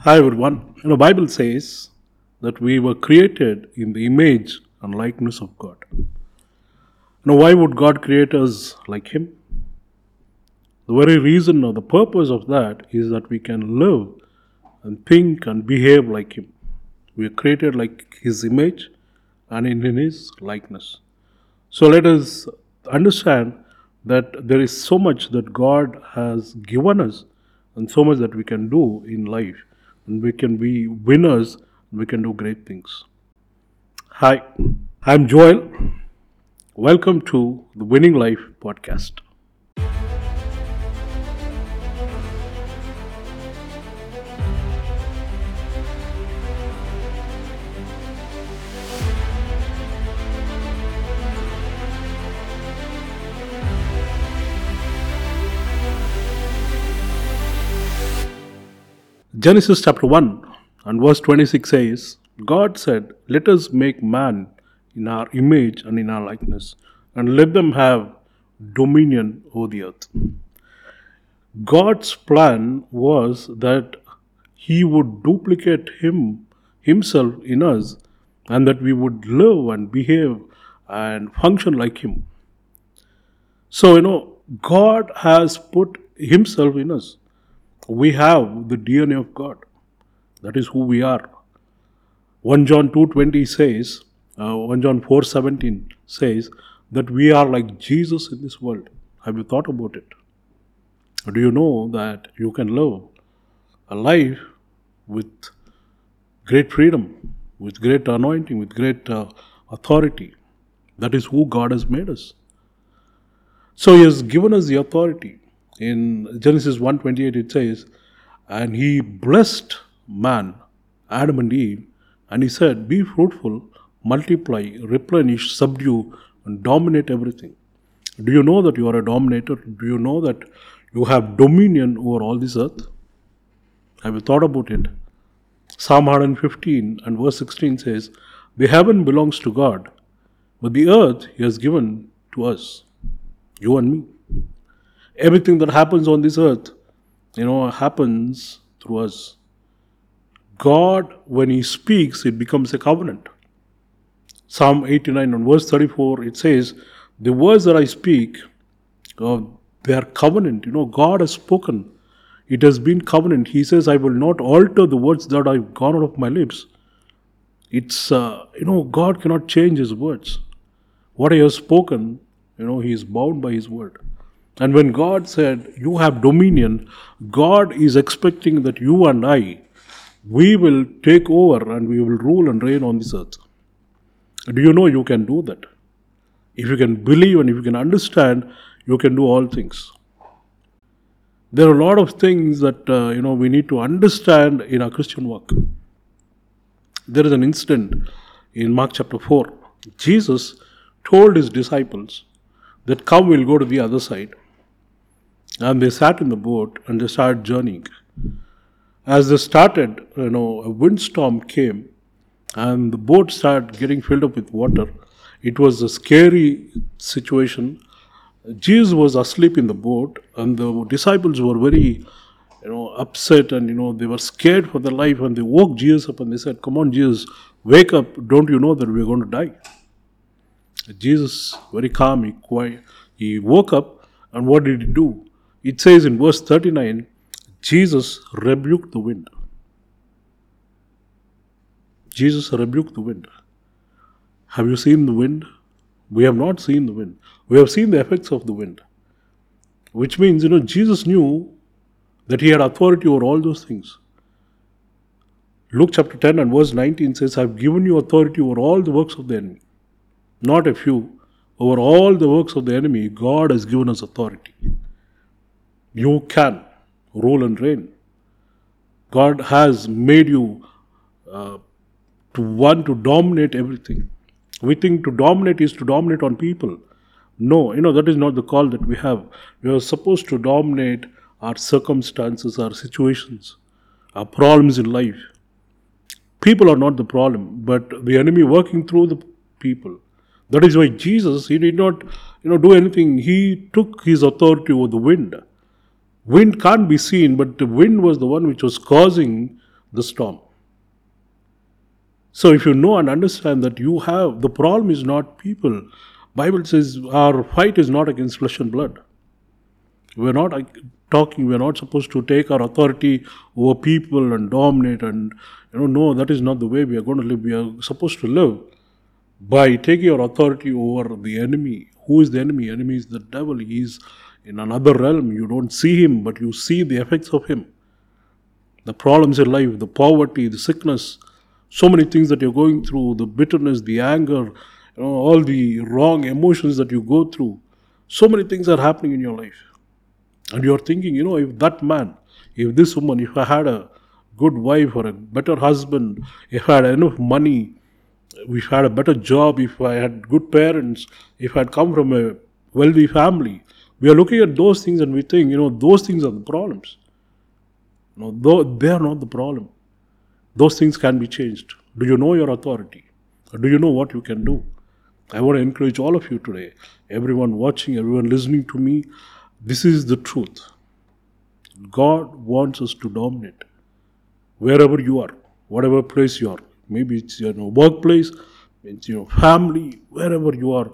Hi everyone. You know, Bible says that we were created in the image and likeness of God. Now, why would God create us like Him? The very reason or the purpose of that is that we can live and think and behave like Him. We are created like His image and in His likeness. So let us understand that there is so much that God has given us and so much that we can do in life. And we can be winners, we can do great things. Hi, I'm Joel. Welcome to the Winning Life podcast. Genesis chapter 1 and verse 26 says, God said, Let us make man in our image and in our likeness, and let them have dominion over the earth. God's plan was that He would duplicate Him Himself in us, and that we would live and behave and function like Him. So, you know, God has put Himself in us we have the DNA of God. That is who we are. 1 John 2.20 says, uh, 1 John 4.17 says that we are like Jesus in this world. Have you thought about it? Do you know that you can live a life with great freedom, with great anointing, with great uh, authority? That is who God has made us. So He has given us the authority in Genesis 1:28 it says, and he blessed man, Adam and Eve, and he said, Be fruitful, multiply, replenish, subdue, and dominate everything. Do you know that you are a dominator? Do you know that you have dominion over all this earth? Have you thought about it? Psalm 115 and verse 16 says, The heaven belongs to God, but the earth He has given to us, you and me everything that happens on this earth, you know, happens through us. God, when He speaks, it becomes a covenant. Psalm 89 and verse 34, it says, The words that I speak, uh, they are covenant. You know, God has spoken. It has been covenant. He says, I will not alter the words that I've gone out of my lips. It's, uh, you know, God cannot change His words. What He has spoken, you know, He is bound by His word. And when God said, You have dominion, God is expecting that you and I, we will take over and we will rule and reign on this earth. Do you know you can do that? If you can believe and if you can understand, you can do all things. There are a lot of things that uh, you know we need to understand in our Christian walk. There is an incident in Mark chapter 4. Jesus told his disciples that come we'll go to the other side and they sat in the boat and they started journeying. As they started, you know, a windstorm came and the boat started getting filled up with water. It was a scary situation. Jesus was asleep in the boat, and the disciples were very, you know, upset and you know they were scared for their life. And they woke Jesus up and they said, "Come on, Jesus, wake up! Don't you know that we are going to die?" Jesus, very calm, he quiet, he woke up, and what did he do? It says in verse 39 Jesus rebuked the wind. Jesus rebuked the wind. Have you seen the wind? We have not seen the wind. We have seen the effects of the wind. Which means, you know, Jesus knew that he had authority over all those things. Luke chapter 10 and verse 19 says, I have given you authority over all the works of the enemy. Not a few. Over all the works of the enemy, God has given us authority you can rule and reign. God has made you uh, to want to dominate everything. We think to dominate is to dominate on people. No, you know, that is not the call that we have. We are supposed to dominate our circumstances, our situations, our problems in life. People are not the problem, but the enemy working through the people. That is why Jesus, he did not, you know, do anything. He took his authority over the wind Wind can't be seen, but the wind was the one which was causing the storm. So if you know and understand that you have the problem is not people. Bible says our fight is not against flesh and blood. We're not talking, we're not supposed to take our authority over people and dominate and you know, no, that is not the way we are going to live. We are supposed to live by taking your authority over the enemy. Who is the enemy? Enemy is the devil. He is in another realm. You don't see him, but you see the effects of him. The problems in life, the poverty, the sickness, so many things that you're going through, the bitterness, the anger, you know, all the wrong emotions that you go through. So many things are happening in your life. And you're thinking, you know, if that man, if this woman, if I had a good wife or a better husband, if I had enough money, I had a better job, if I had good parents, if I had come from a wealthy family, we are looking at those things and we think, you know, those things are the problems. No, though they are not the problem. Those things can be changed. Do you know your authority? Or do you know what you can do? I want to encourage all of you today, everyone watching, everyone listening to me. This is the truth. God wants us to dominate wherever you are, whatever place you are. Maybe it's your workplace, it's your family, wherever you are.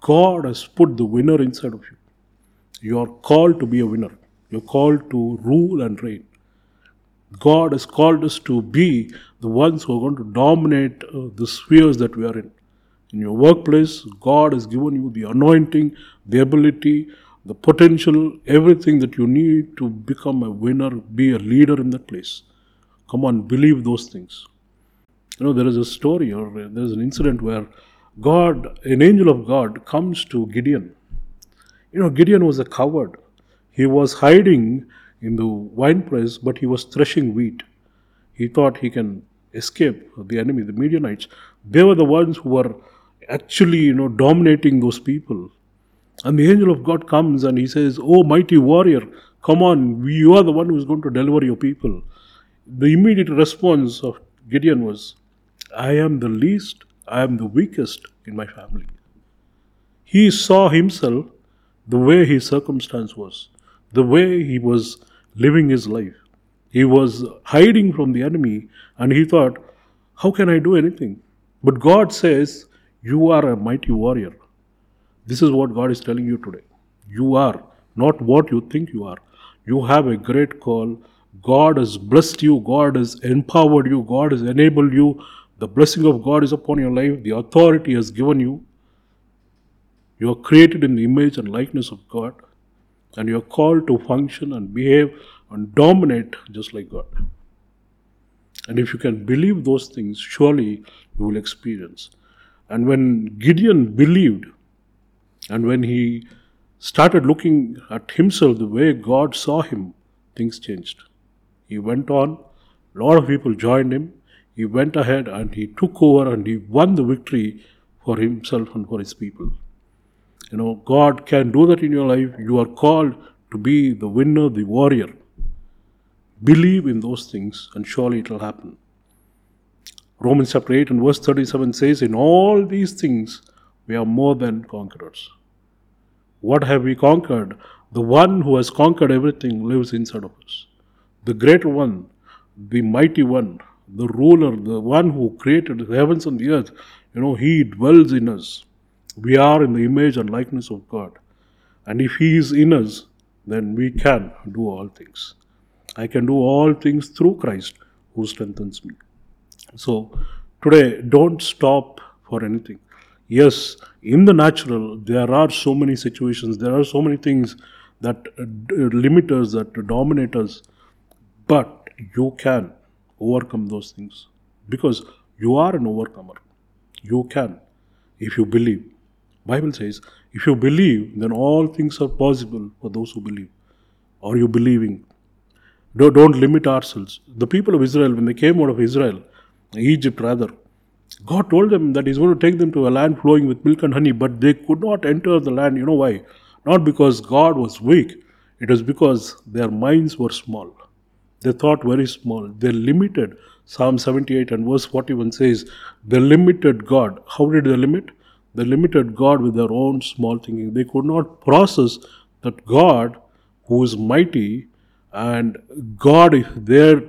God has put the winner inside of you. You are called to be a winner. You're called to rule and reign. God has called us to be the ones who are going to dominate uh, the spheres that we are in. In your workplace, God has given you the anointing, the ability, the potential, everything that you need to become a winner, be a leader in that place. Come on, believe those things. You know, there is a story or there is an incident where God, an angel of God, comes to Gideon. You know, Gideon was a coward. He was hiding in the wine press, but he was threshing wheat. He thought he can escape the enemy, the Midianites. They were the ones who were actually, you know, dominating those people. And the angel of God comes and he says, Oh, mighty warrior, come on, you are the one who is going to deliver your people. The immediate response of Gideon was, I am the least, I am the weakest in my family. He saw himself the way his circumstance was, the way he was living his life. He was hiding from the enemy and he thought, How can I do anything? But God says, You are a mighty warrior. This is what God is telling you today. You are not what you think you are. You have a great call. God has blessed you. God has empowered you. God has enabled you. The blessing of God is upon your life. The authority has given you. You are created in the image and likeness of God. And you are called to function and behave and dominate just like God. And if you can believe those things, surely you will experience. And when Gideon believed, and when he started looking at himself the way God saw him, things changed. He went on, a lot of people joined him. He went ahead and he took over and he won the victory for himself and for his people. You know, God can do that in your life. You are called to be the winner, the warrior. Believe in those things, and surely it will happen. Romans chapter 8 and verse 37 says, In all these things we are more than conquerors. What have we conquered? The one who has conquered everything lives inside of us. The greater one, the mighty one, the ruler, the one who created the heavens and the earth, you know, he dwells in us. We are in the image and likeness of God. And if he is in us, then we can do all things. I can do all things through Christ who strengthens me. So, today, don't stop for anything. Yes, in the natural, there are so many situations, there are so many things that uh, limit us, that dominate us, but you can overcome those things because you are an overcomer. You can if you believe. Bible says, if you believe, then all things are possible for those who believe. Are you believing? Don't, don't limit ourselves. The people of Israel, when they came out of Israel, Egypt rather, God told them that He's going to take them to a land flowing with milk and honey, but they could not enter the land. You know why? Not because God was weak, it was because their minds were small. They thought very small. They limited. Psalm 78 and verse 41 says, They limited God. How did they limit? They limited God with their own small thinking. They could not process that God, who is mighty, And God, if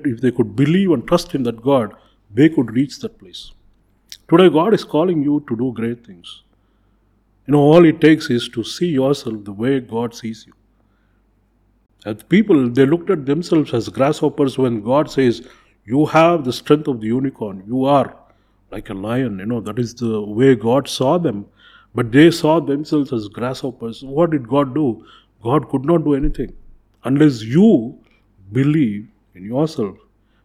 if they could believe and trust in that God, they could reach that place. Today, God is calling you to do great things. You know, all it takes is to see yourself the way God sees you. As people, they looked at themselves as grasshoppers when God says, You have the strength of the unicorn. You are like a lion. You know, that is the way God saw them. But they saw themselves as grasshoppers. What did God do? God could not do anything unless you believe in yourself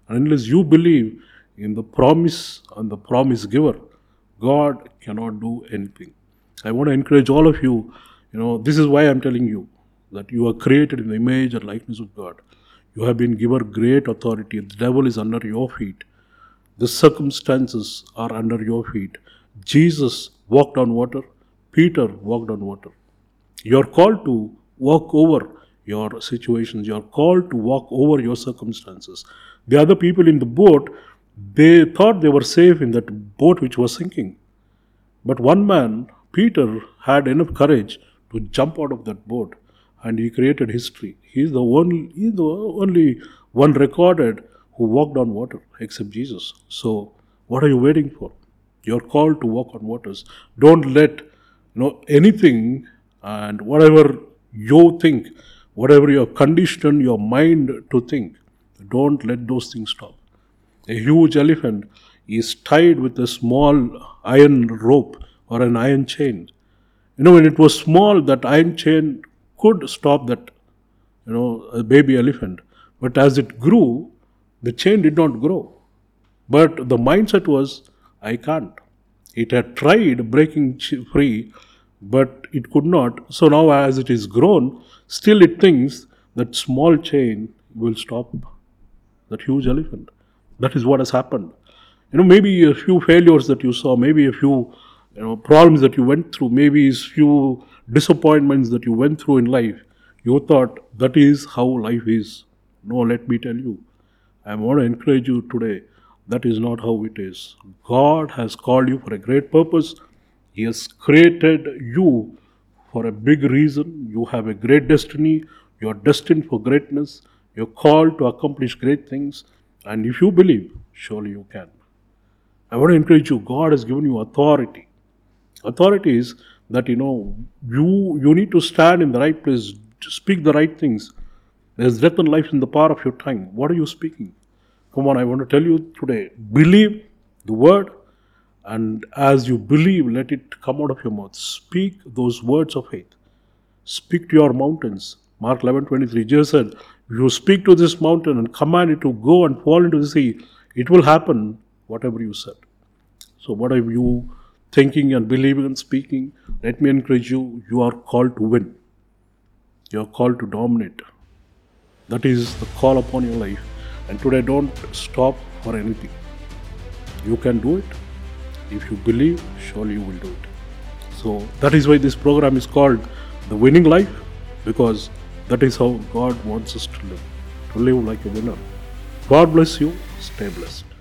and unless you believe in the promise and the promise giver. God cannot do anything. I want to encourage all of you. You know, this is why I'm telling you that you are created in the image and likeness of God. You have been given great authority. The devil is under your feet. The circumstances are under your feet. Jesus walked on water. Peter walked on water. You're called to walk over your situations. You're called to walk over your circumstances. The other people in the boat, they thought they were safe in that boat which was sinking. But one man, Peter, had enough courage to jump out of that boat and he created history. He's the only, the only one recorded who walked on water except Jesus. So, what are you waiting for? You're called to walk on waters. Don't let you know anything and whatever you think, whatever you're conditioned your mind to think, don't let those things stop. A huge elephant is tied with a small iron rope or an iron chain. You know, when it was small, that iron chain could stop that, you know, baby elephant. But as it grew, the chain did not grow. But the mindset was, I can't. It had tried breaking free, but it could not. So now, as it is grown, still it thinks that small chain will stop that huge elephant. That is what has happened. You know, maybe a few failures that you saw, maybe a few you know problems that you went through, maybe a few disappointments that you went through in life. You thought that is how life is. No, let me tell you. I want to encourage you today. That is not how it is. God has called you for a great purpose. He has created you for a big reason. You have a great destiny. You are destined for greatness. You're called to accomplish great things. And if you believe, surely you can. I want to encourage you. God has given you authority. Authority is that you know you you need to stand in the right place, speak the right things. There's death and life in the power of your tongue. What are you speaking? Come on, I want to tell you today. Believe the word, and as you believe, let it come out of your mouth. Speak those words of faith. Speak to your mountains. Mark 11 23. Jesus said, If you speak to this mountain and command it to go and fall into the sea, it will happen whatever you said. So, what are you thinking and believing and speaking? Let me encourage you. You are called to win, you are called to dominate. That is the call upon your life. And today, don't stop for anything. You can do it. If you believe, surely you will do it. So, that is why this program is called The Winning Life, because that is how God wants us to live, to live like a winner. God bless you. Stay blessed.